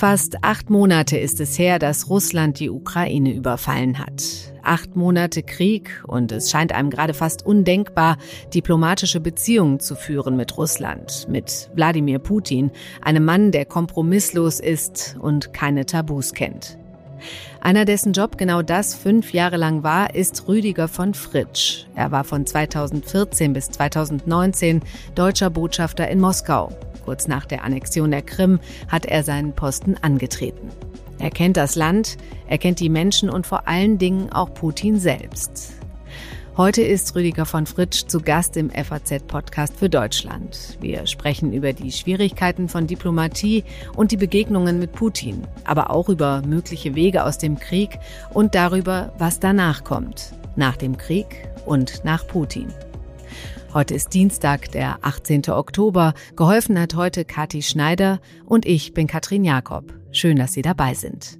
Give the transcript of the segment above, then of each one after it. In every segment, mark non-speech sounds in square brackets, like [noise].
Fast acht Monate ist es her, dass Russland die Ukraine überfallen hat. Acht Monate Krieg und es scheint einem gerade fast undenkbar, diplomatische Beziehungen zu führen mit Russland, mit Wladimir Putin, einem Mann, der kompromisslos ist und keine Tabus kennt. Einer, dessen Job genau das fünf Jahre lang war, ist Rüdiger von Fritsch. Er war von 2014 bis 2019 deutscher Botschafter in Moskau. Kurz nach der Annexion der Krim hat er seinen Posten angetreten. Er kennt das Land, er kennt die Menschen und vor allen Dingen auch Putin selbst. Heute ist Rüdiger von Fritsch zu Gast im FAZ-Podcast für Deutschland. Wir sprechen über die Schwierigkeiten von Diplomatie und die Begegnungen mit Putin, aber auch über mögliche Wege aus dem Krieg und darüber, was danach kommt. Nach dem Krieg und nach Putin. Heute ist Dienstag, der 18. Oktober. Geholfen hat heute Kathi Schneider und ich bin Katrin Jakob. Schön, dass Sie dabei sind.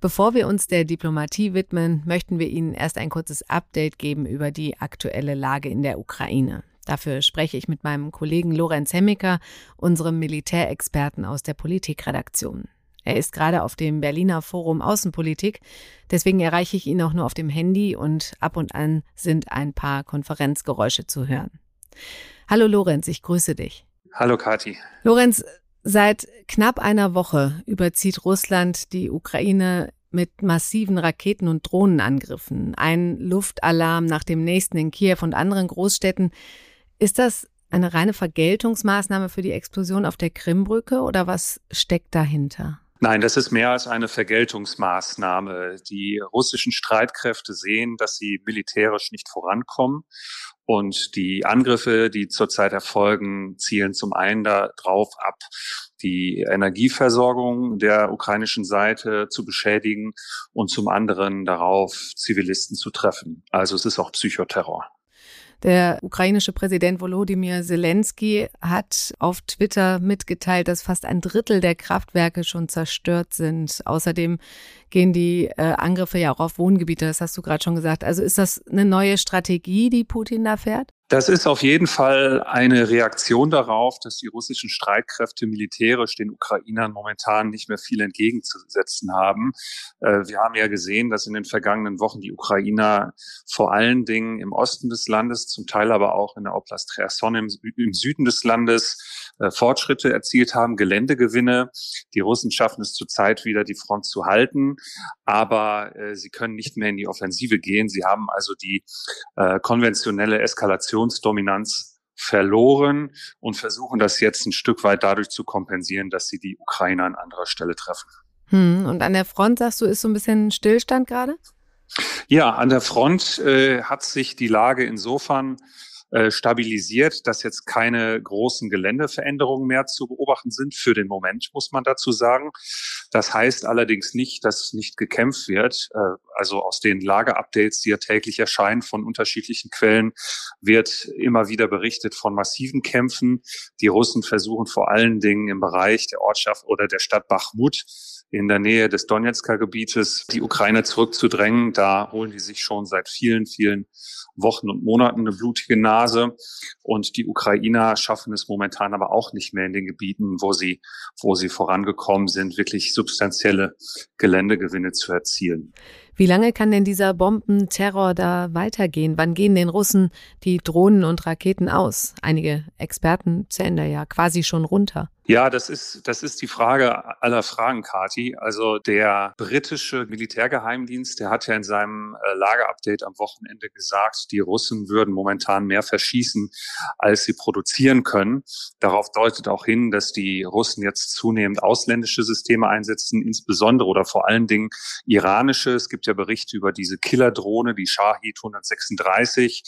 Bevor wir uns der Diplomatie widmen, möchten wir Ihnen erst ein kurzes Update geben über die aktuelle Lage in der Ukraine. Dafür spreche ich mit meinem Kollegen Lorenz Hemmicker, unserem Militärexperten aus der Politikredaktion. Er ist gerade auf dem Berliner Forum Außenpolitik. Deswegen erreiche ich ihn auch nur auf dem Handy und ab und an sind ein paar Konferenzgeräusche zu hören. Hallo Lorenz, ich grüße dich. Hallo Kati. Lorenz, seit knapp einer Woche überzieht Russland die Ukraine mit massiven Raketen- und Drohnenangriffen. Ein Luftalarm nach dem nächsten in Kiew und anderen Großstädten. Ist das eine reine Vergeltungsmaßnahme für die Explosion auf der Krimbrücke oder was steckt dahinter? Nein, das ist mehr als eine Vergeltungsmaßnahme. Die russischen Streitkräfte sehen, dass sie militärisch nicht vorankommen. Und die Angriffe, die zurzeit erfolgen, zielen zum einen darauf ab, die Energieversorgung der ukrainischen Seite zu beschädigen und zum anderen darauf, Zivilisten zu treffen. Also es ist auch Psychoterror. Der ukrainische Präsident Volodymyr Zelensky hat auf Twitter mitgeteilt, dass fast ein Drittel der Kraftwerke schon zerstört sind. Außerdem gehen die äh, Angriffe ja auch auf Wohngebiete, das hast du gerade schon gesagt. Also ist das eine neue Strategie, die Putin da fährt? Das ist auf jeden Fall eine Reaktion darauf, dass die russischen Streitkräfte militärisch den Ukrainern momentan nicht mehr viel entgegenzusetzen haben. Äh, wir haben ja gesehen, dass in den vergangenen Wochen die Ukrainer vor allen Dingen im Osten des Landes, zum Teil aber auch in der Oblast Cherson im, im Süden des Landes äh, Fortschritte erzielt haben, Geländegewinne. Die Russen schaffen es zurzeit wieder, die Front zu halten, aber äh, sie können nicht mehr in die Offensive gehen. Sie haben also die konventionelle Eskalation Informationsdominanz verloren und versuchen das jetzt ein Stück weit dadurch zu kompensieren, dass sie die Ukrainer an anderer Stelle treffen. Hm, und an der Front, sagst du, ist so ein bisschen Stillstand gerade? Ja, an der Front äh, hat sich die Lage insofern äh, stabilisiert, dass jetzt keine großen Geländeveränderungen mehr zu beobachten sind. Für den Moment muss man dazu sagen. Das heißt allerdings nicht, dass nicht gekämpft wird. Äh, also aus den Lageupdates, die ja täglich erscheinen von unterschiedlichen Quellen, wird immer wieder berichtet von massiven Kämpfen. Die Russen versuchen vor allen Dingen im Bereich der Ortschaft oder der Stadt Bachmut in der Nähe des Donetsker Gebietes die Ukraine zurückzudrängen. Da holen die sich schon seit vielen, vielen Wochen und Monaten eine blutige Nase. Und die Ukrainer schaffen es momentan aber auch nicht mehr in den Gebieten, wo sie, wo sie vorangekommen sind, wirklich substanzielle Geländegewinne zu erzielen. Wie lange kann denn dieser Bombenterror da weitergehen? Wann gehen den Russen die Drohnen und Raketen aus? Einige Experten zählen da ja quasi schon runter. Ja, das ist, das ist die Frage aller Fragen, Kati. Also der britische Militärgeheimdienst, der hat ja in seinem äh, Lagerupdate am Wochenende gesagt, die Russen würden momentan mehr verschießen, als sie produzieren können. Darauf deutet auch hin, dass die Russen jetzt zunehmend ausländische Systeme einsetzen, insbesondere oder vor allen Dingen iranische. Es gibt ja Berichte über diese Killerdrohne, die Shahid 136,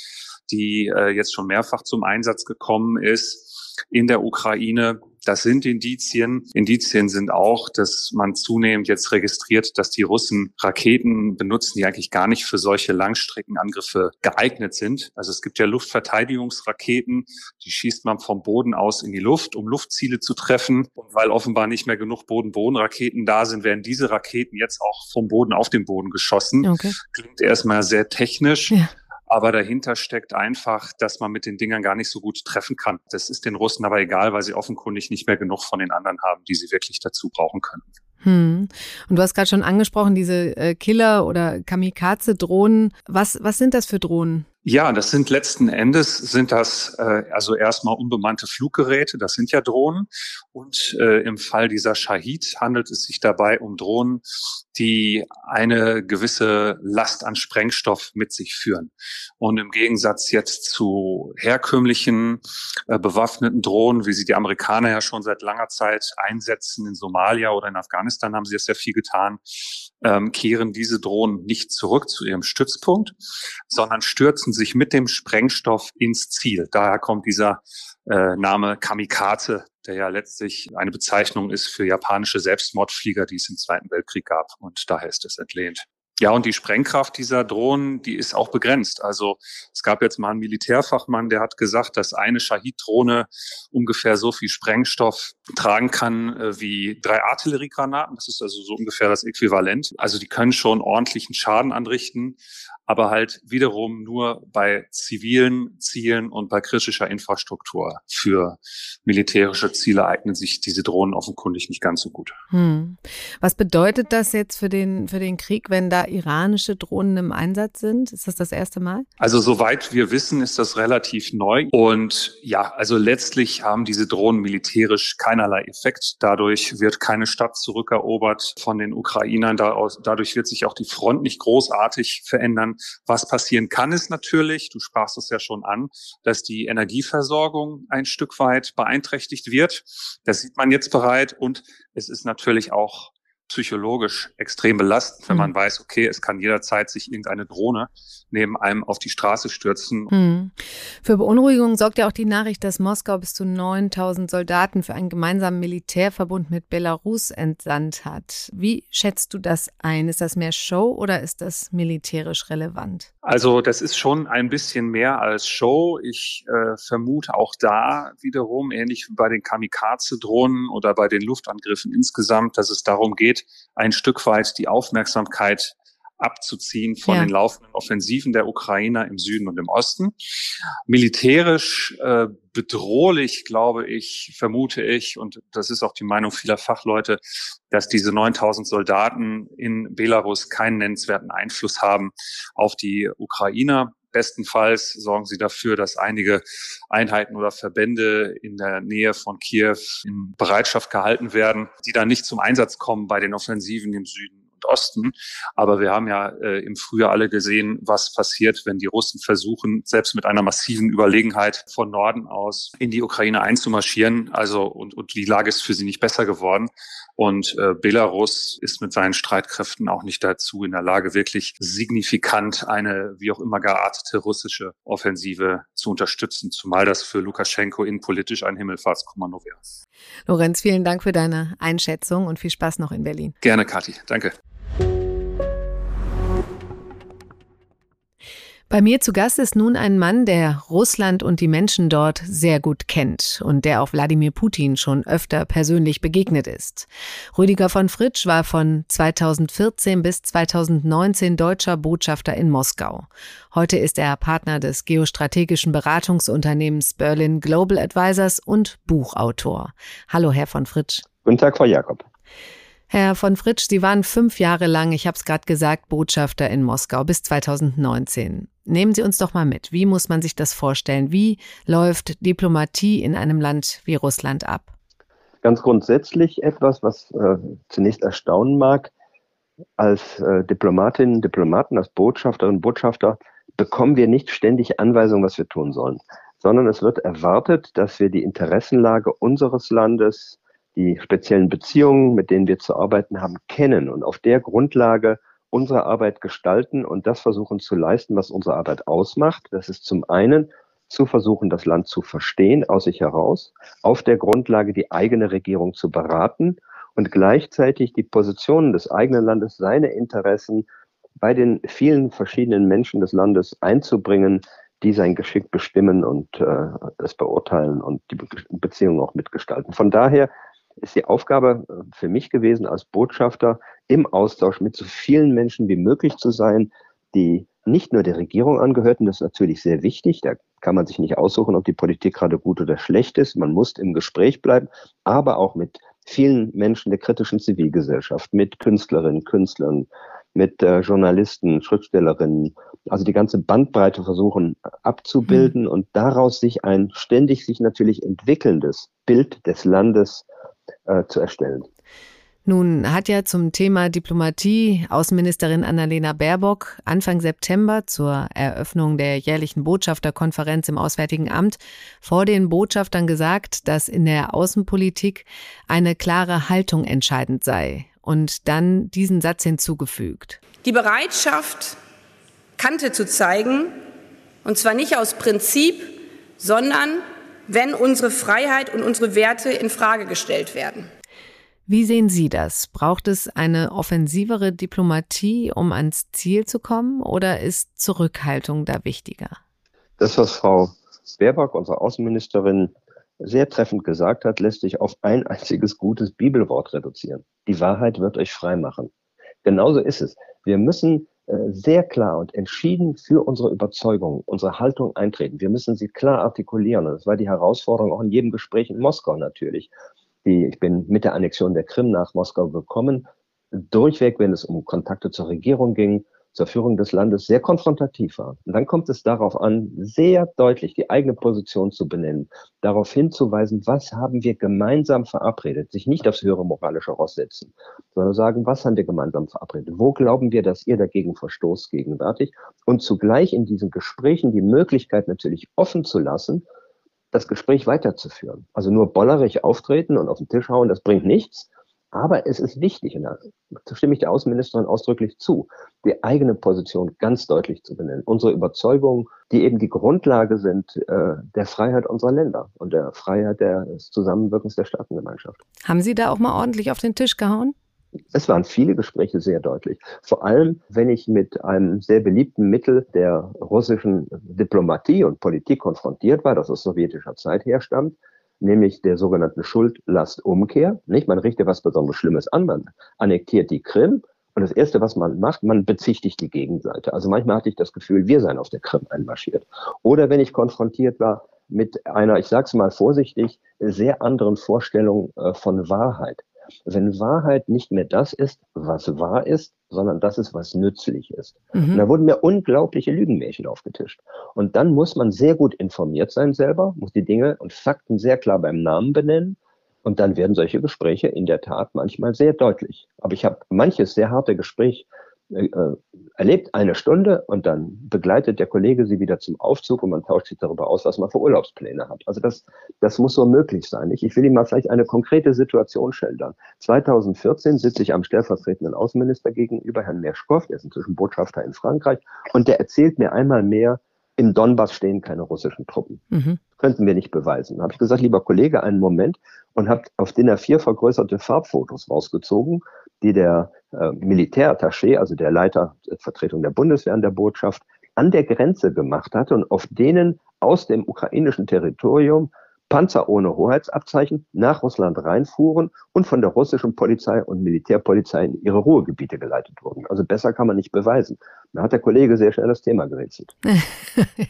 die äh, jetzt schon mehrfach zum Einsatz gekommen ist in der Ukraine. Das sind Indizien. Indizien sind auch, dass man zunehmend jetzt registriert, dass die Russen Raketen benutzen, die eigentlich gar nicht für solche Langstreckenangriffe geeignet sind. Also es gibt ja Luftverteidigungsraketen, die schießt man vom Boden aus in die Luft, um Luftziele zu treffen. Und weil offenbar nicht mehr genug Boden-Boden-Raketen da sind, werden diese Raketen jetzt auch vom Boden auf den Boden geschossen. Okay. Klingt erstmal sehr technisch. Ja. Aber dahinter steckt einfach, dass man mit den Dingern gar nicht so gut treffen kann. Das ist den Russen aber egal, weil sie offenkundig nicht mehr genug von den anderen haben, die sie wirklich dazu brauchen können. Hm. Und du hast gerade schon angesprochen, diese äh, Killer- oder Kamikaze-Drohnen. Was, was sind das für Drohnen? Ja, das sind letzten Endes sind das äh, also erstmal unbemannte Fluggeräte, das sind ja Drohnen. Und äh, im Fall dieser Shahid handelt es sich dabei um Drohnen, die eine gewisse Last an Sprengstoff mit sich führen. Und im Gegensatz jetzt zu herkömmlichen äh, bewaffneten Drohnen, wie sie die Amerikaner ja schon seit langer Zeit einsetzen, in Somalia oder in Afghanistan haben sie das ja viel getan, ähm, kehren diese Drohnen nicht zurück zu ihrem Stützpunkt, sondern stürzen sich mit dem Sprengstoff ins Ziel. Daher kommt dieser äh, Name Kamikaze, der ja letztlich eine Bezeichnung ist für japanische Selbstmordflieger, die es im Zweiten Weltkrieg gab. Und daher ist es entlehnt. Ja, und die Sprengkraft dieser Drohnen, die ist auch begrenzt. Also es gab jetzt mal einen Militärfachmann, der hat gesagt, dass eine Shahid-Drohne ungefähr so viel Sprengstoff tragen kann äh, wie drei Artilleriegranaten. Das ist also so ungefähr das Äquivalent. Also die können schon ordentlichen Schaden anrichten aber halt wiederum nur bei zivilen Zielen und bei kritischer Infrastruktur. Für militärische Ziele eignen sich diese Drohnen offenkundig nicht ganz so gut. Hm. Was bedeutet das jetzt für den, für den Krieg, wenn da iranische Drohnen im Einsatz sind? Ist das das erste Mal? Also soweit wir wissen, ist das relativ neu. Und ja, also letztlich haben diese Drohnen militärisch keinerlei Effekt. Dadurch wird keine Stadt zurückerobert von den Ukrainern. Dadurch wird sich auch die Front nicht großartig verändern. Was passieren kann, ist natürlich, du sprachst es ja schon an, dass die Energieversorgung ein Stück weit beeinträchtigt wird. Das sieht man jetzt bereit und es ist natürlich auch psychologisch extrem belastend, wenn man mhm. weiß, okay, es kann jederzeit sich irgendeine Drohne neben einem auf die Straße stürzen. Mhm. Für Beunruhigung sorgt ja auch die Nachricht, dass Moskau bis zu 9000 Soldaten für einen gemeinsamen Militärverbund mit Belarus entsandt hat. Wie schätzt du das ein? Ist das mehr Show oder ist das militärisch relevant? Also das ist schon ein bisschen mehr als Show. Ich äh, vermute auch da wiederum, ähnlich wie bei den Kamikaze-Drohnen oder bei den Luftangriffen insgesamt, dass es darum geht, geht, ein Stück weit die Aufmerksamkeit abzuziehen von ja. den laufenden Offensiven der Ukrainer im Süden und im Osten. Militärisch äh, bedrohlich, glaube ich, vermute ich, und das ist auch die Meinung vieler Fachleute, dass diese 9000 Soldaten in Belarus keinen nennenswerten Einfluss haben auf die Ukrainer. Bestenfalls sorgen sie dafür, dass einige Einheiten oder Verbände in der Nähe von Kiew in Bereitschaft gehalten werden, die dann nicht zum Einsatz kommen bei den Offensiven im Süden und Osten. Aber wir haben ja äh, im Frühjahr alle gesehen, was passiert, wenn die Russen versuchen, selbst mit einer massiven Überlegenheit von Norden aus in die Ukraine einzumarschieren. Also und, und die Lage ist für sie nicht besser geworden. Und äh, Belarus ist mit seinen Streitkräften auch nicht dazu in der Lage, wirklich signifikant eine wie auch immer geartete russische Offensive zu unterstützen, zumal das für Lukaschenko innenpolitisch ein Himmelfahrtskommando wäre. Lorenz, vielen Dank für deine Einschätzung und viel Spaß noch in Berlin. Gerne, Kathi. Danke. Bei mir zu Gast ist nun ein Mann, der Russland und die Menschen dort sehr gut kennt und der auch Wladimir Putin schon öfter persönlich begegnet ist. Rüdiger von Fritsch war von 2014 bis 2019 deutscher Botschafter in Moskau. Heute ist er Partner des geostrategischen Beratungsunternehmens Berlin Global Advisors und Buchautor. Hallo, Herr von Fritsch. Guten Tag, Frau Jakob. Herr von Fritsch, Sie waren fünf Jahre lang, ich habe es gerade gesagt, Botschafter in Moskau bis 2019. Nehmen Sie uns doch mal mit. Wie muss man sich das vorstellen? Wie läuft Diplomatie in einem Land wie Russland ab? Ganz grundsätzlich etwas, was äh, zunächst erstaunen mag. Als äh, Diplomatinnen, Diplomaten, als Botschafterinnen, Botschafter bekommen wir nicht ständig Anweisungen, was wir tun sollen, sondern es wird erwartet, dass wir die Interessenlage unseres Landes, die speziellen Beziehungen, mit denen wir zu arbeiten haben, kennen und auf der Grundlage unsere Arbeit gestalten und das versuchen zu leisten, was unsere Arbeit ausmacht. Das ist zum einen zu versuchen, das Land zu verstehen aus sich heraus, auf der Grundlage die eigene Regierung zu beraten und gleichzeitig die Positionen des eigenen Landes, seine Interessen bei den vielen verschiedenen Menschen des Landes einzubringen, die sein Geschick bestimmen und äh, es beurteilen und die Be Beziehungen auch mitgestalten. Von daher ist die Aufgabe äh, für mich gewesen, als Botschafter im Austausch mit so vielen Menschen wie möglich zu sein, die nicht nur der Regierung angehörten, das ist natürlich sehr wichtig, da kann man sich nicht aussuchen, ob die Politik gerade gut oder schlecht ist, man muss im Gespräch bleiben, aber auch mit vielen Menschen der kritischen Zivilgesellschaft, mit Künstlerinnen, Künstlern, mit äh, Journalisten, Schriftstellerinnen, also die ganze Bandbreite versuchen abzubilden mhm. und daraus sich ein ständig sich natürlich entwickelndes Bild des Landes äh, zu erstellen. Nun hat ja zum Thema Diplomatie Außenministerin Annalena Baerbock Anfang September zur Eröffnung der jährlichen Botschafterkonferenz im Auswärtigen Amt vor den Botschaftern gesagt, dass in der Außenpolitik eine klare Haltung entscheidend sei und dann diesen Satz hinzugefügt. Die Bereitschaft, Kante zu zeigen, und zwar nicht aus Prinzip, sondern wenn unsere Freiheit und unsere Werte in Frage gestellt werden. Wie sehen Sie das? Braucht es eine offensivere Diplomatie, um ans Ziel zu kommen, oder ist Zurückhaltung da wichtiger? Das, was Frau Baerbock, unsere Außenministerin, sehr treffend gesagt hat, lässt sich auf ein einziges gutes Bibelwort reduzieren. Die Wahrheit wird euch frei machen. Genauso ist es. Wir müssen sehr klar und entschieden für unsere Überzeugung, unsere Haltung eintreten. Wir müssen sie klar artikulieren. Das war die Herausforderung auch in jedem Gespräch in Moskau natürlich. Die, ich bin mit der Annexion der Krim nach Moskau gekommen. Durchweg, wenn es um Kontakte zur Regierung ging, zur Führung des Landes sehr konfrontativ war. Und dann kommt es darauf an, sehr deutlich die eigene Position zu benennen, darauf hinzuweisen, was haben wir gemeinsam verabredet, sich nicht aufs höhere moralische Ross setzen, sondern sagen, was haben wir gemeinsam verabredet, wo glauben wir, dass ihr dagegen verstoßt gegenwärtig und zugleich in diesen Gesprächen die Möglichkeit natürlich offen zu lassen, das Gespräch weiterzuführen. Also nur bollerig auftreten und auf den Tisch hauen, das bringt nichts, aber es ist wichtig, und da stimme ich der Außenministerin ausdrücklich zu, die eigene Position ganz deutlich zu benennen. Unsere Überzeugungen, die eben die Grundlage sind äh, der Freiheit unserer Länder und der Freiheit des Zusammenwirkens der Staatengemeinschaft. Haben Sie da auch mal ordentlich auf den Tisch gehauen? Es waren viele Gespräche sehr deutlich. Vor allem, wenn ich mit einem sehr beliebten Mittel der russischen Diplomatie und Politik konfrontiert war, das aus sowjetischer Zeit herstammt, nämlich der sogenannten Schuldlastumkehr. Nicht? Man richtet was besonders Schlimmes an, man annektiert die Krim und das Erste, was man macht, man bezichtigt die Gegenseite. Also manchmal hatte ich das Gefühl, wir seien auf der Krim einmarschiert. Oder wenn ich konfrontiert war mit einer, ich sage es mal vorsichtig, sehr anderen Vorstellung äh, von Wahrheit. Wenn Wahrheit nicht mehr das ist, was wahr ist, sondern das ist, was nützlich ist. Mhm. Und da wurden mir unglaubliche Lügenmärchen aufgetischt. Und dann muss man sehr gut informiert sein selber, muss die Dinge und Fakten sehr klar beim Namen benennen. Und dann werden solche Gespräche in der Tat manchmal sehr deutlich. Aber ich habe manches sehr harte Gespräch äh, erlebt eine Stunde und dann begleitet der Kollege sie wieder zum Aufzug und man tauscht sich darüber aus, was man für Urlaubspläne hat. Also das, das muss so möglich sein. Ich, ich will Ihnen mal vielleicht eine konkrete Situation schildern. 2014 sitze ich am stellvertretenden Außenminister gegenüber, Herrn Merschkow, der ist inzwischen Botschafter in Frankreich, und der erzählt mir einmal mehr, im Donbass stehen keine russischen Truppen. Mhm. Könnten wir nicht beweisen. Da habe ich gesagt, lieber Kollege, einen Moment und habe auf DIN A4 vergrößerte Farbfotos rausgezogen, die der äh, Militärattaché, also der Leiter der Vertretung der Bundeswehr an der Botschaft, an der Grenze gemacht hatte und auf denen aus dem ukrainischen Territorium Panzer ohne Hoheitsabzeichen nach Russland reinfuhren und von der russischen Polizei und Militärpolizei in ihre Ruhegebiete geleitet wurden. Also besser kann man nicht beweisen. Da hat der Kollege sehr schnell das Thema gerätselt. [laughs]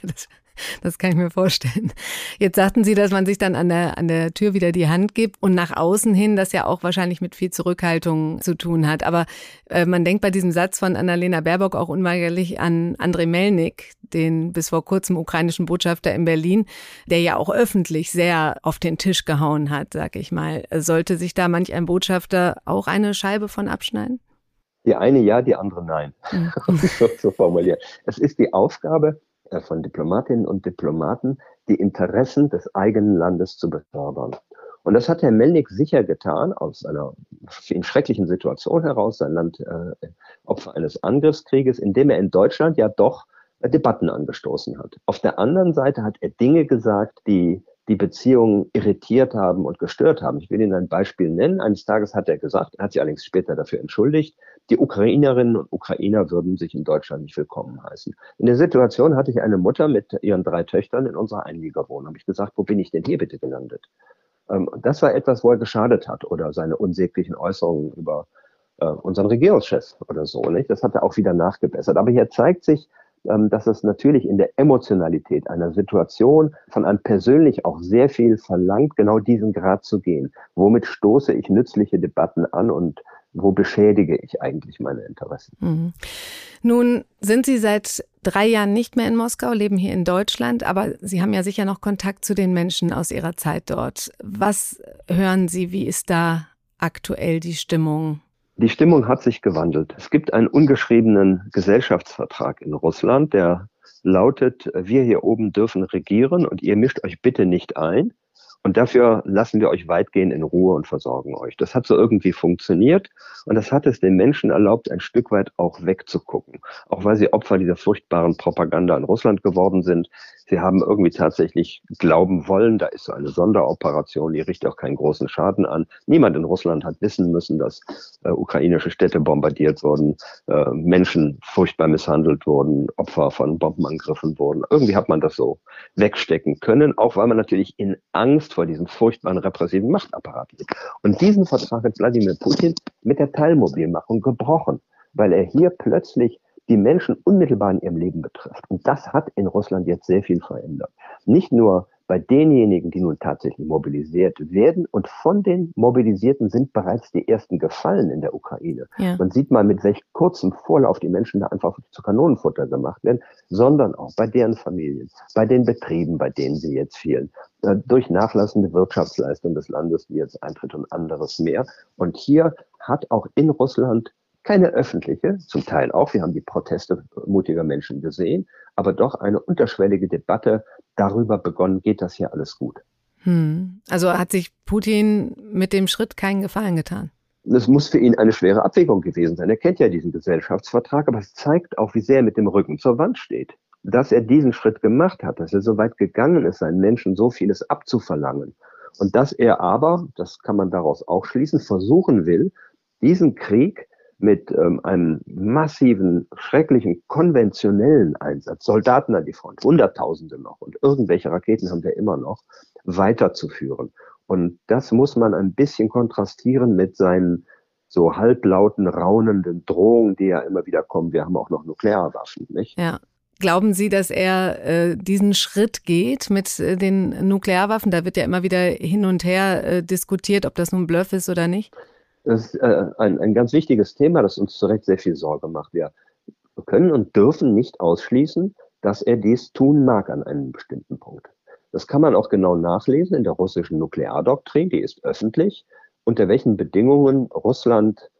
Das [laughs] kann ich mir vorstellen. Jetzt sagten Sie, dass man sich dann an der, an der Tür wieder die Hand gibt und nach außen hin das ja auch wahrscheinlich mit viel Zurückhaltung zu tun hat. Aber äh, man denkt bei diesem Satz von Annalena Baerbock auch unweigerlich an Andrei Melnik, den bis vor kurzem ukrainischen Botschafter in Berlin, der ja auch öffentlich sehr auf den Tisch gehauen hat, sag ich mal. Sollte sich da manch ein Botschafter auch eine Scheibe von abschneiden? Die eine ja, die andere nein, mhm. [laughs] so zu formulieren. Es ist die Aufgabe von Diplomatinnen und Diplomaten, die Interessen des eigenen Landes zu befördern. Und das hat Herr Melnik sicher getan, aus einer schrecklichen Situation heraus, sein Land äh, Opfer eines Angriffskrieges, indem er in Deutschland ja doch äh, Debatten angestoßen hat. Auf der anderen Seite hat er Dinge gesagt, die die Beziehungen irritiert haben und gestört haben. Ich will Ihnen ein Beispiel nennen. Eines Tages hat er gesagt, er hat sich allerdings später dafür entschuldigt, die Ukrainerinnen und Ukrainer würden sich in Deutschland nicht willkommen heißen. In der Situation hatte ich eine Mutter mit ihren drei Töchtern in unserer Einliegerwohnung. Habe ich gesagt, wo bin ich denn hier bitte gelandet? Ähm, das war etwas, wo er geschadet hat oder seine unsäglichen Äußerungen über äh, unseren Regierungschef oder so. Nicht? Das hat er auch wieder nachgebessert. Aber hier zeigt sich, ähm, dass es natürlich in der Emotionalität einer Situation von einem persönlich auch sehr viel verlangt, genau diesen Grad zu gehen. Womit stoße ich nützliche Debatten an und wo beschädige ich eigentlich meine Interessen? Mhm. Nun sind Sie seit drei Jahren nicht mehr in Moskau, leben hier in Deutschland, aber Sie haben ja sicher noch Kontakt zu den Menschen aus Ihrer Zeit dort. Was hören Sie? Wie ist da aktuell die Stimmung? Die Stimmung hat sich gewandelt. Es gibt einen ungeschriebenen Gesellschaftsvertrag in Russland, der lautet, wir hier oben dürfen regieren und ihr mischt euch bitte nicht ein. Und dafür lassen wir euch weitgehend in Ruhe und versorgen euch. Das hat so irgendwie funktioniert und das hat es den Menschen erlaubt, ein Stück weit auch wegzugucken. Auch weil sie Opfer dieser furchtbaren Propaganda in Russland geworden sind. Sie haben irgendwie tatsächlich glauben wollen, da ist so eine Sonderoperation, die richtet auch keinen großen Schaden an. Niemand in Russland hat wissen müssen, dass äh, ukrainische Städte bombardiert wurden, äh, Menschen furchtbar misshandelt wurden, Opfer von Bombenangriffen wurden. Irgendwie hat man das so wegstecken können, auch weil man natürlich in Angst vor diesem furchtbaren repressiven Machtapparat liegt. Und diesen Vertrag hat Wladimir Putin mit der Teilmobilmachung gebrochen, weil er hier plötzlich die Menschen unmittelbar in ihrem Leben betrifft. Und das hat in Russland jetzt sehr viel verändert. Nicht nur bei denjenigen, die nun tatsächlich mobilisiert werden. Und von den Mobilisierten sind bereits die ersten gefallen in der Ukraine. Ja. Man sieht mal, mit welch kurzem Vorlauf die Menschen da einfach zu Kanonenfutter gemacht werden, sondern auch bei deren Familien, bei den Betrieben, bei denen sie jetzt fehlen, durch nachlassende Wirtschaftsleistung des Landes, wie jetzt Eintritt und anderes mehr. Und hier hat auch in Russland keine öffentliche, zum Teil auch, wir haben die Proteste mutiger Menschen gesehen, aber doch eine unterschwellige Debatte darüber begonnen, geht das hier alles gut. Hm. Also hat sich Putin mit dem Schritt keinen Gefallen getan? Das muss für ihn eine schwere Abwägung gewesen sein. Er kennt ja diesen Gesellschaftsvertrag, aber es zeigt auch, wie sehr er mit dem Rücken zur Wand steht. Dass er diesen Schritt gemacht hat, dass er so weit gegangen ist, seinen Menschen so vieles abzuverlangen. Und dass er aber, das kann man daraus auch schließen, versuchen will, diesen Krieg mit ähm, einem massiven, schrecklichen, konventionellen Einsatz, Soldaten an die Front, Hunderttausende noch und irgendwelche Raketen haben wir immer noch, weiterzuführen. Und das muss man ein bisschen kontrastieren mit seinen so halblauten, raunenden Drohungen, die ja immer wieder kommen. Wir haben auch noch Nuklearwaffen, nicht? Ja. Glauben Sie, dass er äh, diesen Schritt geht mit äh, den Nuklearwaffen? Da wird ja immer wieder hin und her äh, diskutiert, ob das nun Bluff ist oder nicht. Das ist äh, ein, ein ganz wichtiges Thema, das uns zu Recht sehr viel Sorge macht. Wir können und dürfen nicht ausschließen, dass er dies tun mag an einem bestimmten Punkt. Das kann man auch genau nachlesen in der russischen Nukleardoktrin, die ist öffentlich, unter welchen Bedingungen Russland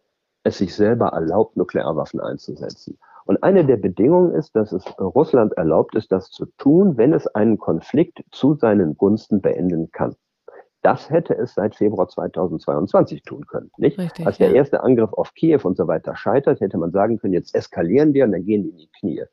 es sich selber erlaubt, Nuklearwaffen einzusetzen. Und eine der Bedingungen ist, dass es Russland erlaubt ist, das zu tun, wenn es einen Konflikt zu seinen Gunsten beenden kann. Das hätte es seit Februar 2022 tun können. Nicht? Richtig, Als der ja. erste Angriff auf Kiew und so weiter scheitert, hätte man sagen können, jetzt eskalieren wir und dann gehen die in die Knie.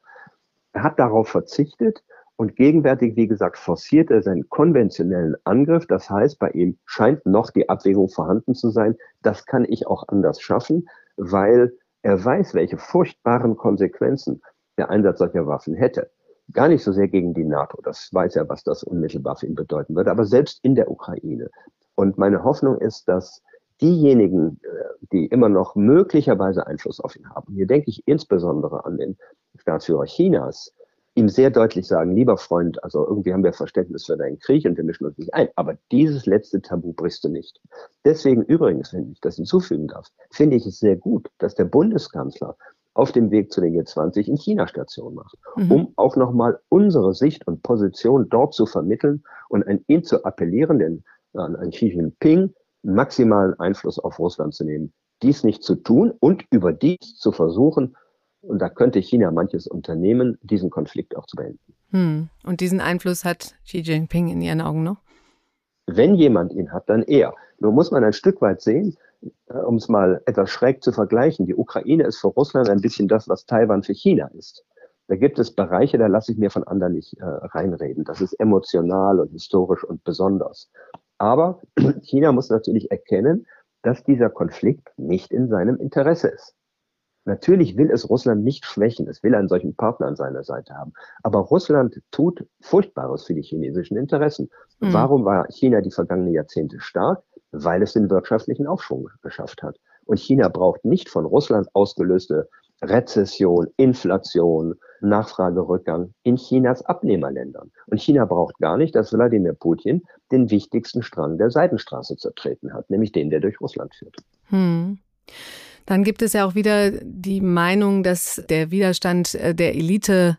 Er hat darauf verzichtet und gegenwärtig, wie gesagt, forciert er seinen konventionellen Angriff. Das heißt, bei ihm scheint noch die Abwägung vorhanden zu sein. Das kann ich auch anders schaffen, weil er weiß, welche furchtbaren Konsequenzen der Einsatz solcher Waffen hätte gar nicht so sehr gegen die NATO. Das weiß er, was das unmittelbar für ihn bedeuten würde, aber selbst in der Ukraine. Und meine Hoffnung ist, dass diejenigen, äh, die immer noch möglicherweise Einfluss auf ihn haben, hier denke ich insbesondere an den Staatsführer Chinas, ihm sehr deutlich sagen, lieber Freund, also irgendwie haben wir Verständnis für deinen Krieg und wir mischen uns nicht ein. Aber dieses letzte Tabu brichst du nicht. Deswegen übrigens, wenn ich das hinzufügen darf, finde ich es sehr gut, dass der Bundeskanzler auf dem Weg zu den G20 in China Station macht, mhm. um auch nochmal unsere Sicht und Position dort zu vermitteln und an ihn zu appellieren, denn an, an Xi Jinping maximalen Einfluss auf Russland zu nehmen, dies nicht zu tun und überdies zu versuchen, und da könnte China manches unternehmen, diesen Konflikt auch zu beenden. Hm. Und diesen Einfluss hat Xi Jinping in Ihren Augen noch? Wenn jemand ihn hat, dann er. Nur muss man ein Stück weit sehen, äh, um es mal etwas schräg zu vergleichen. Die Ukraine ist für Russland ein bisschen das, was Taiwan für China ist. Da gibt es Bereiche, da lasse ich mir von anderen nicht äh, reinreden. Das ist emotional und historisch und besonders. Aber [clears throat] China muss natürlich erkennen, dass dieser Konflikt nicht in seinem Interesse ist. Natürlich will es Russland nicht schwächen, es will einen solchen Partner an seiner Seite haben. Aber Russland tut Furchtbares für die chinesischen Interessen. Mhm. Warum war China die vergangenen Jahrzehnte stark? Weil es den wirtschaftlichen Aufschwung geschafft hat. Und China braucht nicht von Russland ausgelöste Rezession, Inflation, Nachfragerückgang in Chinas Abnehmerländern. Und China braucht gar nicht, dass Wladimir Putin den wichtigsten Strang der Seidenstraße zertreten hat, nämlich den, der durch Russland führt. Hm. Dann gibt es ja auch wieder die Meinung, dass der Widerstand äh, der Elite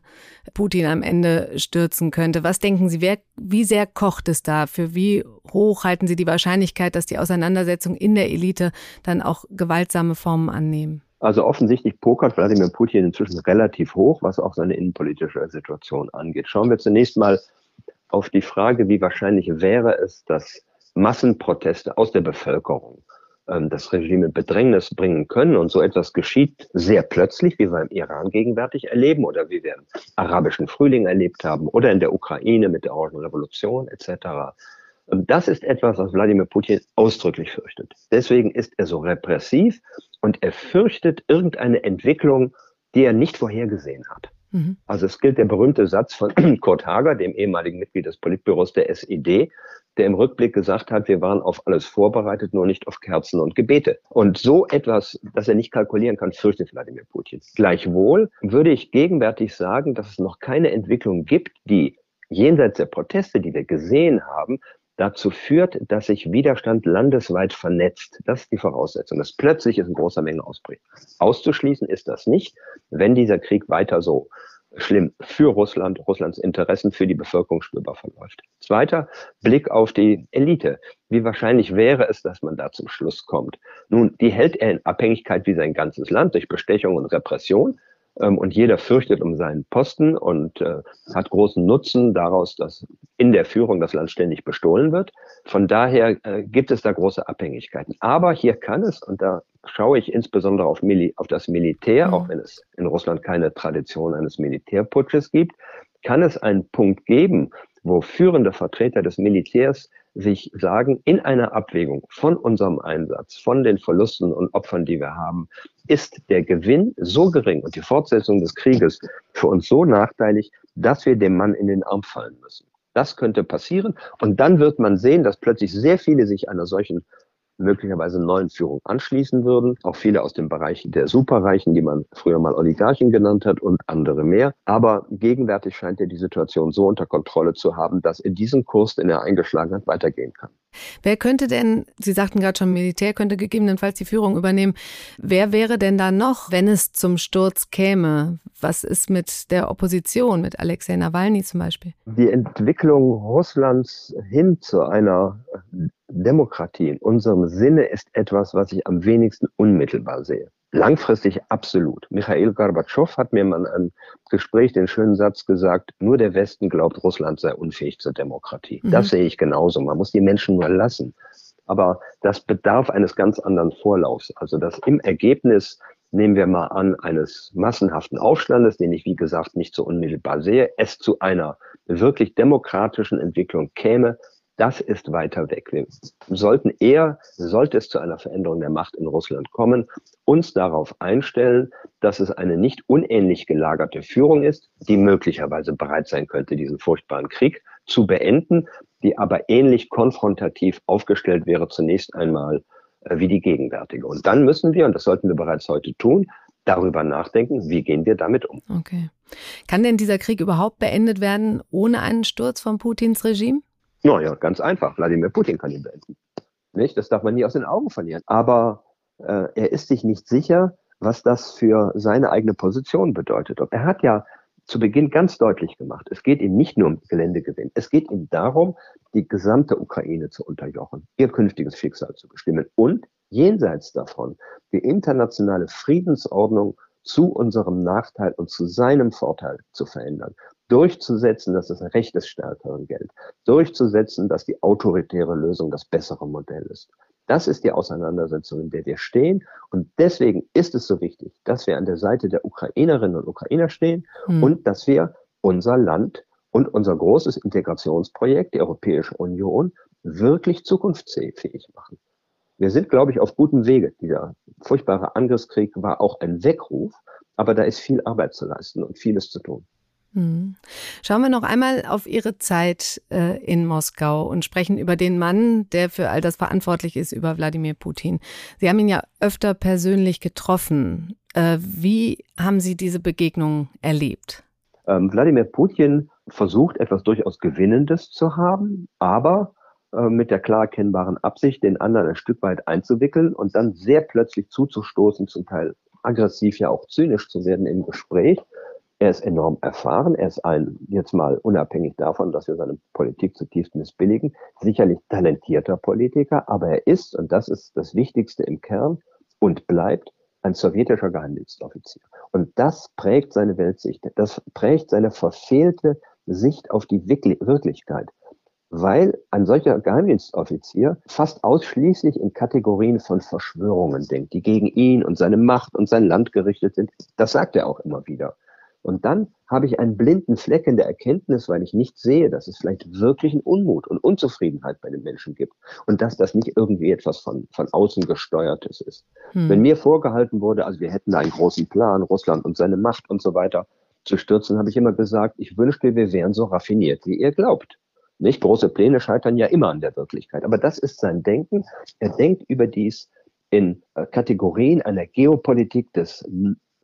Putin am Ende stürzen könnte. Was denken Sie, wer, wie sehr kocht es da? Für wie hoch halten Sie die Wahrscheinlichkeit, dass die Auseinandersetzungen in der Elite dann auch gewaltsame Formen annehmen? Also offensichtlich pokert Wladimir Putin inzwischen relativ hoch, was auch seine innenpolitische Situation angeht. Schauen wir zunächst mal auf die Frage, wie wahrscheinlich wäre es, dass Massenproteste aus der Bevölkerung das Regime in Bedrängnis bringen können. Und so etwas geschieht sehr plötzlich, wie wir im Iran gegenwärtig erleben oder wie wir im arabischen Frühling erlebt haben oder in der Ukraine mit der Orangen Revolution etc. Und das ist etwas, was Wladimir Putin ausdrücklich fürchtet. Deswegen ist er so repressiv und er fürchtet irgendeine Entwicklung, die er nicht vorhergesehen hat. Mhm. Also es gilt der berühmte Satz von [clears throat] Kurt Hager, dem ehemaligen Mitglied des Politbüros der SED, der im Rückblick gesagt hat, wir waren auf alles vorbereitet, nur nicht auf Kerzen und Gebete. Und so etwas, das er nicht kalkulieren kann, fürchtet Wladimir Putin. Gleichwohl würde ich gegenwärtig sagen, dass es noch keine Entwicklung gibt, die jenseits der Proteste, die wir gesehen haben, dazu führt, dass sich Widerstand landesweit vernetzt. Das ist die Voraussetzung, dass plötzlich es in großer Menge ausbricht. Auszuschließen ist das nicht, wenn dieser Krieg weiter so schlimm für Russland, Russlands Interessen für die Bevölkerung spürbar verläuft. Zweiter Blick auf die Elite. Wie wahrscheinlich wäre es, dass man da zum Schluss kommt? Nun, die hält er in Abhängigkeit wie sein ganzes Land durch Bestechung und Repression. Ähm, und jeder fürchtet um seinen Posten und äh, hat großen Nutzen daraus, dass in der Führung das Land ständig bestohlen wird. Von daher äh, gibt es da große Abhängigkeiten. Aber hier kann es, und da schaue ich insbesondere auf, Mili auf das Militär, mhm. auch wenn es in Russland keine Tradition eines Militärputsches gibt, kann es einen Punkt geben, wo führende Vertreter des Militärs sich sagen, in einer Abwägung von unserem Einsatz, von den Verlusten und Opfern, die wir haben, ist der Gewinn so gering und die Fortsetzung des Krieges für uns so nachteilig, dass wir dem Mann in den Arm fallen müssen. Das könnte passieren. Und dann wird man sehen, dass plötzlich sehr viele sich einer solchen möglicherweise neuen Führung anschließen würden. Auch viele aus dem Bereich der Superreichen, die man früher mal Oligarchen genannt hat und andere mehr. Aber gegenwärtig scheint er die Situation so unter Kontrolle zu haben, dass er diesen Kurs, den er eingeschlagen hat, weitergehen kann. Wer könnte denn, Sie sagten gerade schon, Militär könnte gegebenenfalls die Führung übernehmen. Wer wäre denn da noch, wenn es zum Sturz käme? Was ist mit der Opposition, mit Alexei Nawalny zum Beispiel? Die Entwicklung Russlands hin zu einer Demokratie in unserem Sinne ist etwas, was ich am wenigsten unmittelbar sehe. Langfristig absolut. Michael Gorbatschow hat mir mal in einem Gespräch den schönen Satz gesagt, nur der Westen glaubt, Russland sei unfähig zur Demokratie. Mhm. Das sehe ich genauso. Man muss die Menschen nur lassen. Aber das bedarf eines ganz anderen Vorlaufs. Also dass im Ergebnis, nehmen wir mal an, eines massenhaften Aufstandes, den ich wie gesagt nicht so unmittelbar sehe, es zu einer wirklich demokratischen Entwicklung käme, das ist weiter weg. Wir sollten eher, sollte es zu einer Veränderung der Macht in Russland kommen, uns darauf einstellen, dass es eine nicht unähnlich gelagerte Führung ist, die möglicherweise bereit sein könnte, diesen furchtbaren Krieg zu beenden, die aber ähnlich konfrontativ aufgestellt wäre zunächst einmal äh, wie die gegenwärtige. Und dann müssen wir, und das sollten wir bereits heute tun, darüber nachdenken, wie gehen wir damit um. Okay. Kann denn dieser Krieg überhaupt beendet werden ohne einen Sturz von Putins Regime? Naja, ganz einfach. Wladimir Putin kann ihn beenden. Nicht? Das darf man nie aus den Augen verlieren. Aber äh, er ist sich nicht sicher, was das für seine eigene Position bedeutet. Und er hat ja zu Beginn ganz deutlich gemacht, es geht ihm nicht nur um Geländegewinn, es geht ihm darum, die gesamte Ukraine zu unterjochen, ihr künftiges Schicksal zu bestimmen und jenseits davon die internationale Friedensordnung zu unserem Nachteil und zu seinem Vorteil zu verändern. Durchzusetzen, dass das Recht des Stärkeren gilt. Durchzusetzen, dass die autoritäre Lösung das bessere Modell ist. Das ist die Auseinandersetzung, in der wir stehen. Und deswegen ist es so wichtig, dass wir an der Seite der Ukrainerinnen und Ukrainer stehen mhm. und dass wir unser Land und unser großes Integrationsprojekt, die Europäische Union, wirklich zukunftsfähig machen. Wir sind, glaube ich, auf gutem Wege. Dieser furchtbare Angriffskrieg war auch ein Weckruf, aber da ist viel Arbeit zu leisten und vieles zu tun. Hm. Schauen wir noch einmal auf Ihre Zeit äh, in Moskau und sprechen über den Mann, der für all das verantwortlich ist, über Wladimir Putin. Sie haben ihn ja öfter persönlich getroffen. Äh, wie haben Sie diese Begegnung erlebt? Ähm, Wladimir Putin versucht etwas durchaus Gewinnendes zu haben, aber äh, mit der klar erkennbaren Absicht, den anderen ein Stück weit einzuwickeln und dann sehr plötzlich zuzustoßen, zum Teil aggressiv, ja auch zynisch zu werden im Gespräch er ist enorm erfahren. Er ist ein, jetzt mal unabhängig davon, dass wir seine Politik zutiefst missbilligen, sicherlich talentierter Politiker, aber er ist, und das ist das Wichtigste im Kern, und bleibt ein sowjetischer Geheimdienstoffizier. Und das prägt seine Weltsicht. Das prägt seine verfehlte Sicht auf die Wirklichkeit. Weil ein solcher Geheimdienstoffizier fast ausschließlich in Kategorien von Verschwörungen denkt, die gegen ihn und seine Macht und sein Land gerichtet sind. Das sagt er auch immer wieder. Und dann habe ich einen blinden Fleck in der Erkenntnis, weil ich nicht sehe, dass es vielleicht wirklich einen Unmut und Unzufriedenheit bei den Menschen gibt und dass das nicht irgendwie etwas von, von außen gesteuertes ist. Hm. Wenn mir vorgehalten wurde, also wir hätten einen großen Plan, Russland und seine Macht und so weiter zu stürzen, habe ich immer gesagt, ich wünschte, wir wären so raffiniert, wie ihr glaubt. Nicht große Pläne scheitern ja immer an der Wirklichkeit, aber das ist sein Denken. Er denkt überdies in äh, Kategorien einer Geopolitik des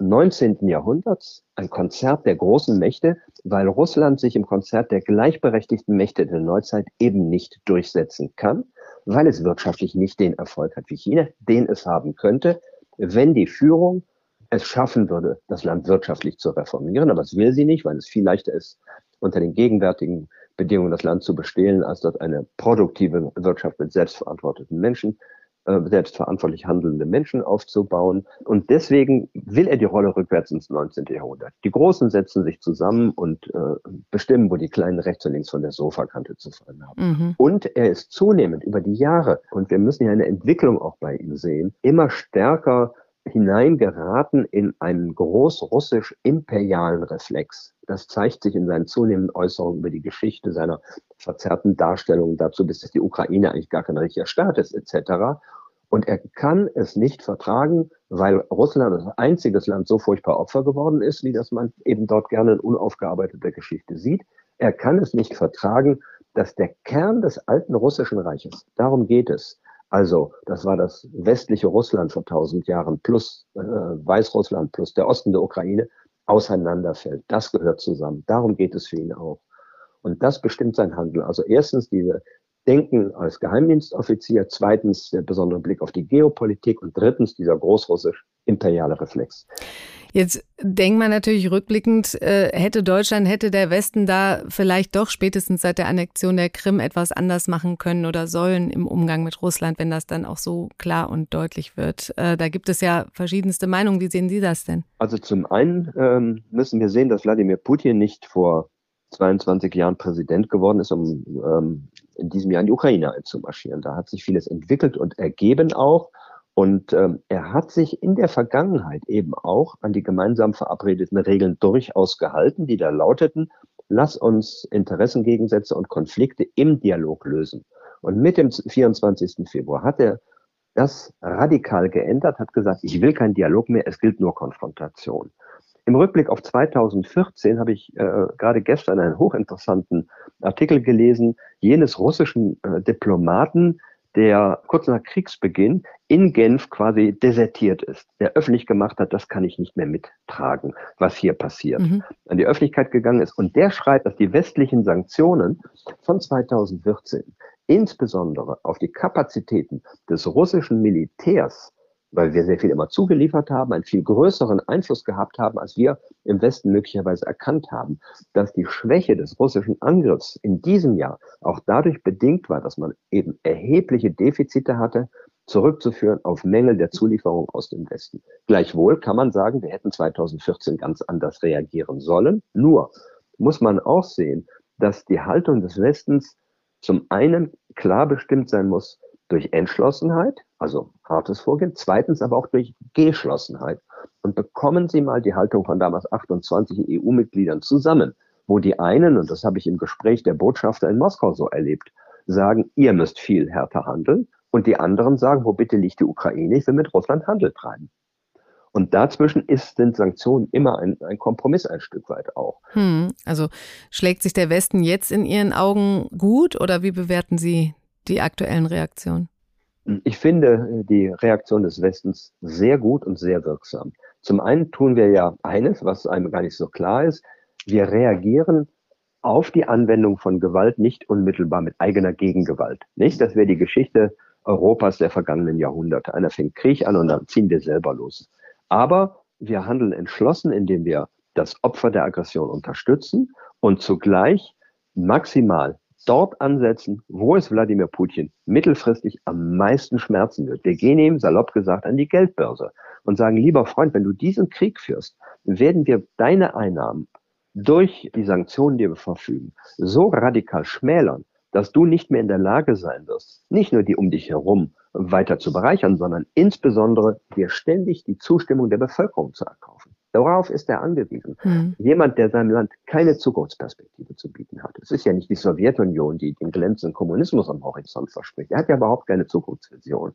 19. Jahrhunderts ein Konzert der großen Mächte, weil Russland sich im Konzert der gleichberechtigten Mächte der Neuzeit eben nicht durchsetzen kann, weil es wirtschaftlich nicht den Erfolg hat wie China, den es haben könnte, wenn die Führung es schaffen würde, das Land wirtschaftlich zu reformieren. Aber es will sie nicht, weil es viel leichter ist, unter den gegenwärtigen Bedingungen das Land zu bestehlen, als dort eine produktive Wirtschaft mit selbstverantworteten Menschen selbstverantwortlich handelnde Menschen aufzubauen. Und deswegen will er die Rolle rückwärts ins 19. Jahrhundert. Die Großen setzen sich zusammen und äh, bestimmen, wo die Kleinen rechts und links von der Sofakante zu fallen haben. Mhm. Und er ist zunehmend über die Jahre, und wir müssen ja eine Entwicklung auch bei ihm sehen, immer stärker hineingeraten in einen großrussisch-imperialen Reflex. Das zeigt sich in seinen zunehmenden Äußerungen über die Geschichte seiner verzerrten Darstellungen dazu, bis die Ukraine eigentlich gar kein richtiger Staat ist, etc. Und er kann es nicht vertragen, weil Russland als einziges Land so furchtbar Opfer geworden ist, wie das man eben dort gerne in unaufgearbeiteter Geschichte sieht. Er kann es nicht vertragen, dass der Kern des alten russischen Reiches, darum geht es, also, das war das westliche Russland vor tausend Jahren plus äh, Weißrussland plus der Osten der Ukraine auseinanderfällt. Das gehört zusammen. Darum geht es für ihn auch. Und das bestimmt sein Handeln. Also erstens diese Denken als Geheimdienstoffizier, zweitens der besondere Blick auf die Geopolitik und drittens dieser großrussisch-imperiale Reflex. Jetzt denkt man natürlich rückblickend, äh, hätte Deutschland, hätte der Westen da vielleicht doch spätestens seit der Annexion der Krim etwas anders machen können oder sollen im Umgang mit Russland, wenn das dann auch so klar und deutlich wird. Äh, da gibt es ja verschiedenste Meinungen. Wie sehen Sie das denn? Also zum einen ähm, müssen wir sehen, dass Wladimir Putin nicht vor 22 Jahren Präsident geworden ist, um ähm, in diesem Jahr in die Ukraine einzumarschieren. Da hat sich vieles entwickelt und ergeben auch. Und ähm, er hat sich in der Vergangenheit eben auch an die gemeinsam verabredeten Regeln durchaus gehalten, die da lauteten, lass uns Interessengegensätze und Konflikte im Dialog lösen. Und mit dem 24. Februar hat er das radikal geändert, hat gesagt, ich will keinen Dialog mehr, es gilt nur Konfrontation. Im Rückblick auf 2014 habe ich äh, gerade gestern einen hochinteressanten Artikel gelesen, jenes russischen äh, Diplomaten, der kurz nach Kriegsbeginn in Genf quasi desertiert ist, der öffentlich gemacht hat, das kann ich nicht mehr mittragen, was hier passiert, mhm. an die Öffentlichkeit gegangen ist. Und der schreibt, dass die westlichen Sanktionen von 2014 insbesondere auf die Kapazitäten des russischen Militärs weil wir sehr viel immer zugeliefert haben, einen viel größeren Einfluss gehabt haben, als wir im Westen möglicherweise erkannt haben, dass die Schwäche des russischen Angriffs in diesem Jahr auch dadurch bedingt war, dass man eben erhebliche Defizite hatte, zurückzuführen auf Mängel der Zulieferung aus dem Westen. Gleichwohl kann man sagen, wir hätten 2014 ganz anders reagieren sollen. Nur muss man auch sehen, dass die Haltung des Westens zum einen klar bestimmt sein muss durch Entschlossenheit, also hartes Vorgehen, zweitens aber auch durch Geschlossenheit. Und bekommen Sie mal die Haltung von damals 28 EU-Mitgliedern zusammen, wo die einen, und das habe ich im Gespräch der Botschafter in Moskau so erlebt, sagen, ihr müsst viel härter handeln, und die anderen sagen, wo bitte liegt die Ukraine, ich will mit Russland Handel treiben. Und dazwischen ist, sind Sanktionen immer ein, ein Kompromiss ein Stück weit auch. Hm, also schlägt sich der Westen jetzt in Ihren Augen gut oder wie bewerten Sie die aktuellen Reaktionen? Ich finde die Reaktion des Westens sehr gut und sehr wirksam. Zum einen tun wir ja eines, was einem gar nicht so klar ist. Wir reagieren auf die Anwendung von Gewalt nicht unmittelbar mit eigener Gegengewalt. Nicht, dass wir die Geschichte Europas der vergangenen Jahrhunderte. Einer fängt Krieg an und dann ziehen wir selber los. Aber wir handeln entschlossen, indem wir das Opfer der Aggression unterstützen und zugleich maximal dort ansetzen, wo es Wladimir Putin mittelfristig am meisten schmerzen wird. Wir gehen ihm, salopp gesagt, an die Geldbörse und sagen, lieber Freund, wenn du diesen Krieg führst, werden wir deine Einnahmen durch die Sanktionen, die wir verfügen, so radikal schmälern, dass du nicht mehr in der Lage sein wirst, nicht nur die um dich herum weiter zu bereichern, sondern insbesondere dir ständig die Zustimmung der Bevölkerung zu erkaufen. Darauf ist er angewiesen. Hm. Jemand, der seinem Land keine Zukunftsperspektive zu bieten hat. Es ist ja nicht die Sowjetunion, die den glänzenden Kommunismus am Horizont verspricht. Er hat ja überhaupt keine Zukunftsvision.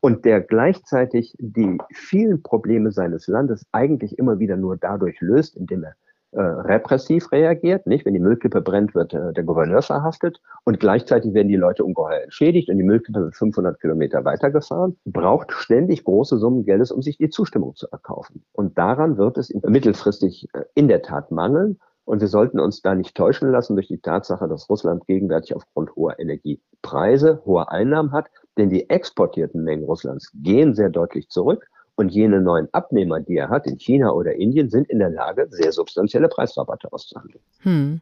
Und der gleichzeitig die vielen Probleme seines Landes eigentlich immer wieder nur dadurch löst, indem er äh, repressiv reagiert, nicht? Wenn die Müllkippe brennt, wird äh, der Gouverneur verhaftet und gleichzeitig werden die Leute ungeheuer entschädigt und die Müllkippe wird 500 Kilometer weitergefahren, braucht ständig große Summen Geldes, um sich die Zustimmung zu erkaufen. Und daran wird es mittelfristig äh, in der Tat mangeln. Und wir sollten uns da nicht täuschen lassen durch die Tatsache, dass Russland gegenwärtig aufgrund hoher Energiepreise hohe Einnahmen hat. Denn die exportierten Mengen Russlands gehen sehr deutlich zurück. Und jene neuen Abnehmer, die er hat in China oder Indien, sind in der Lage, sehr substanzielle Preisrabatte auszuhandeln. Hm.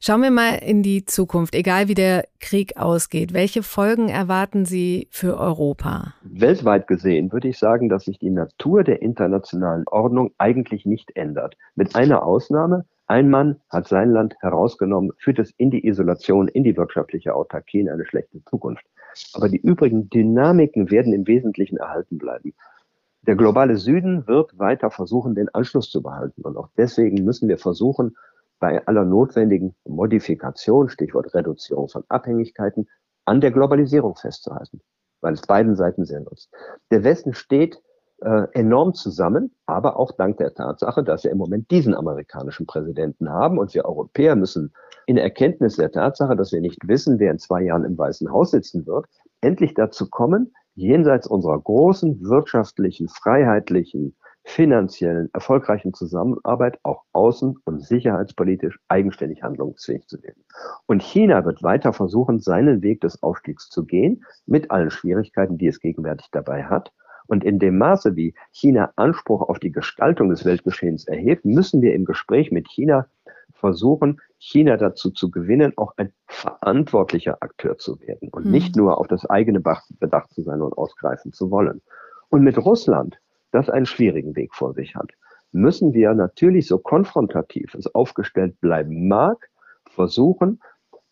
Schauen wir mal in die Zukunft, egal wie der Krieg ausgeht. Welche Folgen erwarten Sie für Europa? Weltweit gesehen würde ich sagen, dass sich die Natur der internationalen Ordnung eigentlich nicht ändert. Mit einer Ausnahme. Ein Mann hat sein Land herausgenommen, führt es in die Isolation, in die wirtschaftliche Autarkie, in eine schlechte Zukunft. Aber die übrigen Dynamiken werden im Wesentlichen erhalten bleiben. Der globale Süden wird weiter versuchen, den Anschluss zu behalten. Und auch deswegen müssen wir versuchen, bei aller notwendigen Modifikation, Stichwort Reduzierung von Abhängigkeiten, an der Globalisierung festzuhalten, weil es beiden Seiten sehr nutzt. Der Westen steht äh, enorm zusammen, aber auch dank der Tatsache, dass wir im Moment diesen amerikanischen Präsidenten haben und wir Europäer müssen in Erkenntnis der Tatsache, dass wir nicht wissen, wer in zwei Jahren im Weißen Haus sitzen wird, endlich dazu kommen, jenseits unserer großen wirtschaftlichen, freiheitlichen, finanziellen, erfolgreichen Zusammenarbeit auch außen- und sicherheitspolitisch eigenständig handlungsfähig zu werden. Und China wird weiter versuchen, seinen Weg des Aufstiegs zu gehen, mit allen Schwierigkeiten, die es gegenwärtig dabei hat. Und in dem Maße, wie China Anspruch auf die Gestaltung des Weltgeschehens erhebt, müssen wir im Gespräch mit China versuchen, China dazu zu gewinnen, auch ein verantwortlicher Akteur zu werden und mhm. nicht nur auf das eigene bedacht zu sein und ausgreifen zu wollen. Und mit Russland, das einen schwierigen Weg vor sich hat, müssen wir natürlich so konfrontativ es aufgestellt bleiben mag, versuchen,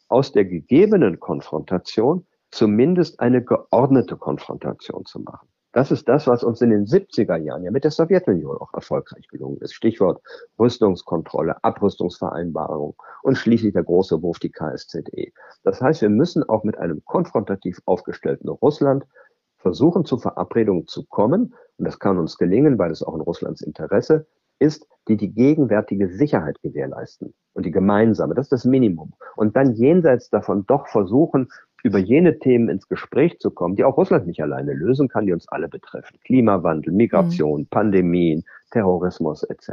aus der gegebenen Konfrontation zumindest eine geordnete Konfrontation zu machen. Das ist das, was uns in den 70er Jahren ja mit der Sowjetunion auch erfolgreich gelungen ist. Stichwort Rüstungskontrolle, Abrüstungsvereinbarung und schließlich der große Wurf, die KSZE. Das heißt, wir müssen auch mit einem konfrontativ aufgestellten Russland versuchen, zu Verabredungen zu kommen. Und das kann uns gelingen, weil es auch in Russlands Interesse ist, die die gegenwärtige Sicherheit gewährleisten und die gemeinsame, das ist das Minimum. Und dann jenseits davon doch versuchen, über jene Themen ins Gespräch zu kommen, die auch Russland nicht alleine lösen kann, die uns alle betreffen. Klimawandel, Migration, mhm. Pandemien, Terrorismus etc.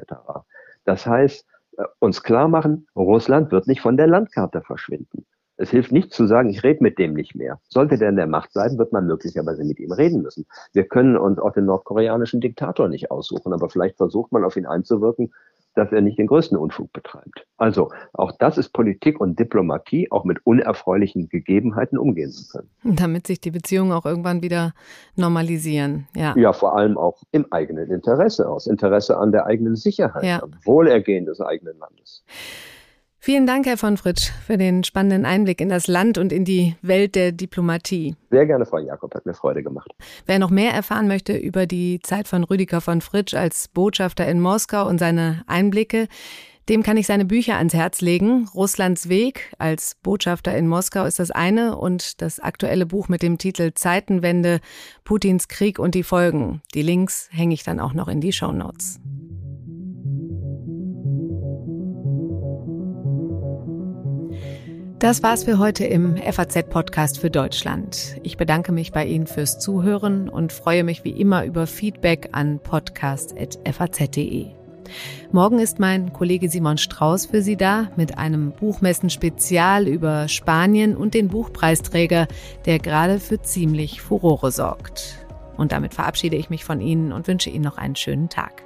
Das heißt, äh, uns klar machen, Russland wird nicht von der Landkarte verschwinden. Es hilft nicht zu sagen, ich rede mit dem nicht mehr. Sollte der in der Macht bleiben, wird man möglicherweise mit ihm reden müssen. Wir können uns auch den nordkoreanischen Diktator nicht aussuchen, aber vielleicht versucht man auf ihn einzuwirken, dass er nicht den größten Unfug betreibt. Also auch das ist Politik und Diplomatie, auch mit unerfreulichen Gegebenheiten umgehen zu können. Damit sich die Beziehungen auch irgendwann wieder normalisieren. Ja, ja vor allem auch im eigenen Interesse, aus Interesse an der eigenen Sicherheit, ja. am Wohlergehen des eigenen Landes. Vielen Dank, Herr von Fritsch, für den spannenden Einblick in das Land und in die Welt der Diplomatie. Sehr gerne, Frau Jakob, hat mir Freude gemacht. Wer noch mehr erfahren möchte über die Zeit von Rüdiger von Fritsch als Botschafter in Moskau und seine Einblicke, dem kann ich seine Bücher ans Herz legen. Russlands Weg als Botschafter in Moskau ist das eine und das aktuelle Buch mit dem Titel Zeitenwende, Putins Krieg und die Folgen. Die Links hänge ich dann auch noch in die Show Notes. Das war's für heute im FAZ-Podcast für Deutschland. Ich bedanke mich bei Ihnen fürs Zuhören und freue mich wie immer über Feedback an podcast.faz.de. Morgen ist mein Kollege Simon Strauß für Sie da mit einem Buchmessen-Spezial über Spanien und den Buchpreisträger, der gerade für ziemlich Furore sorgt. Und damit verabschiede ich mich von Ihnen und wünsche Ihnen noch einen schönen Tag.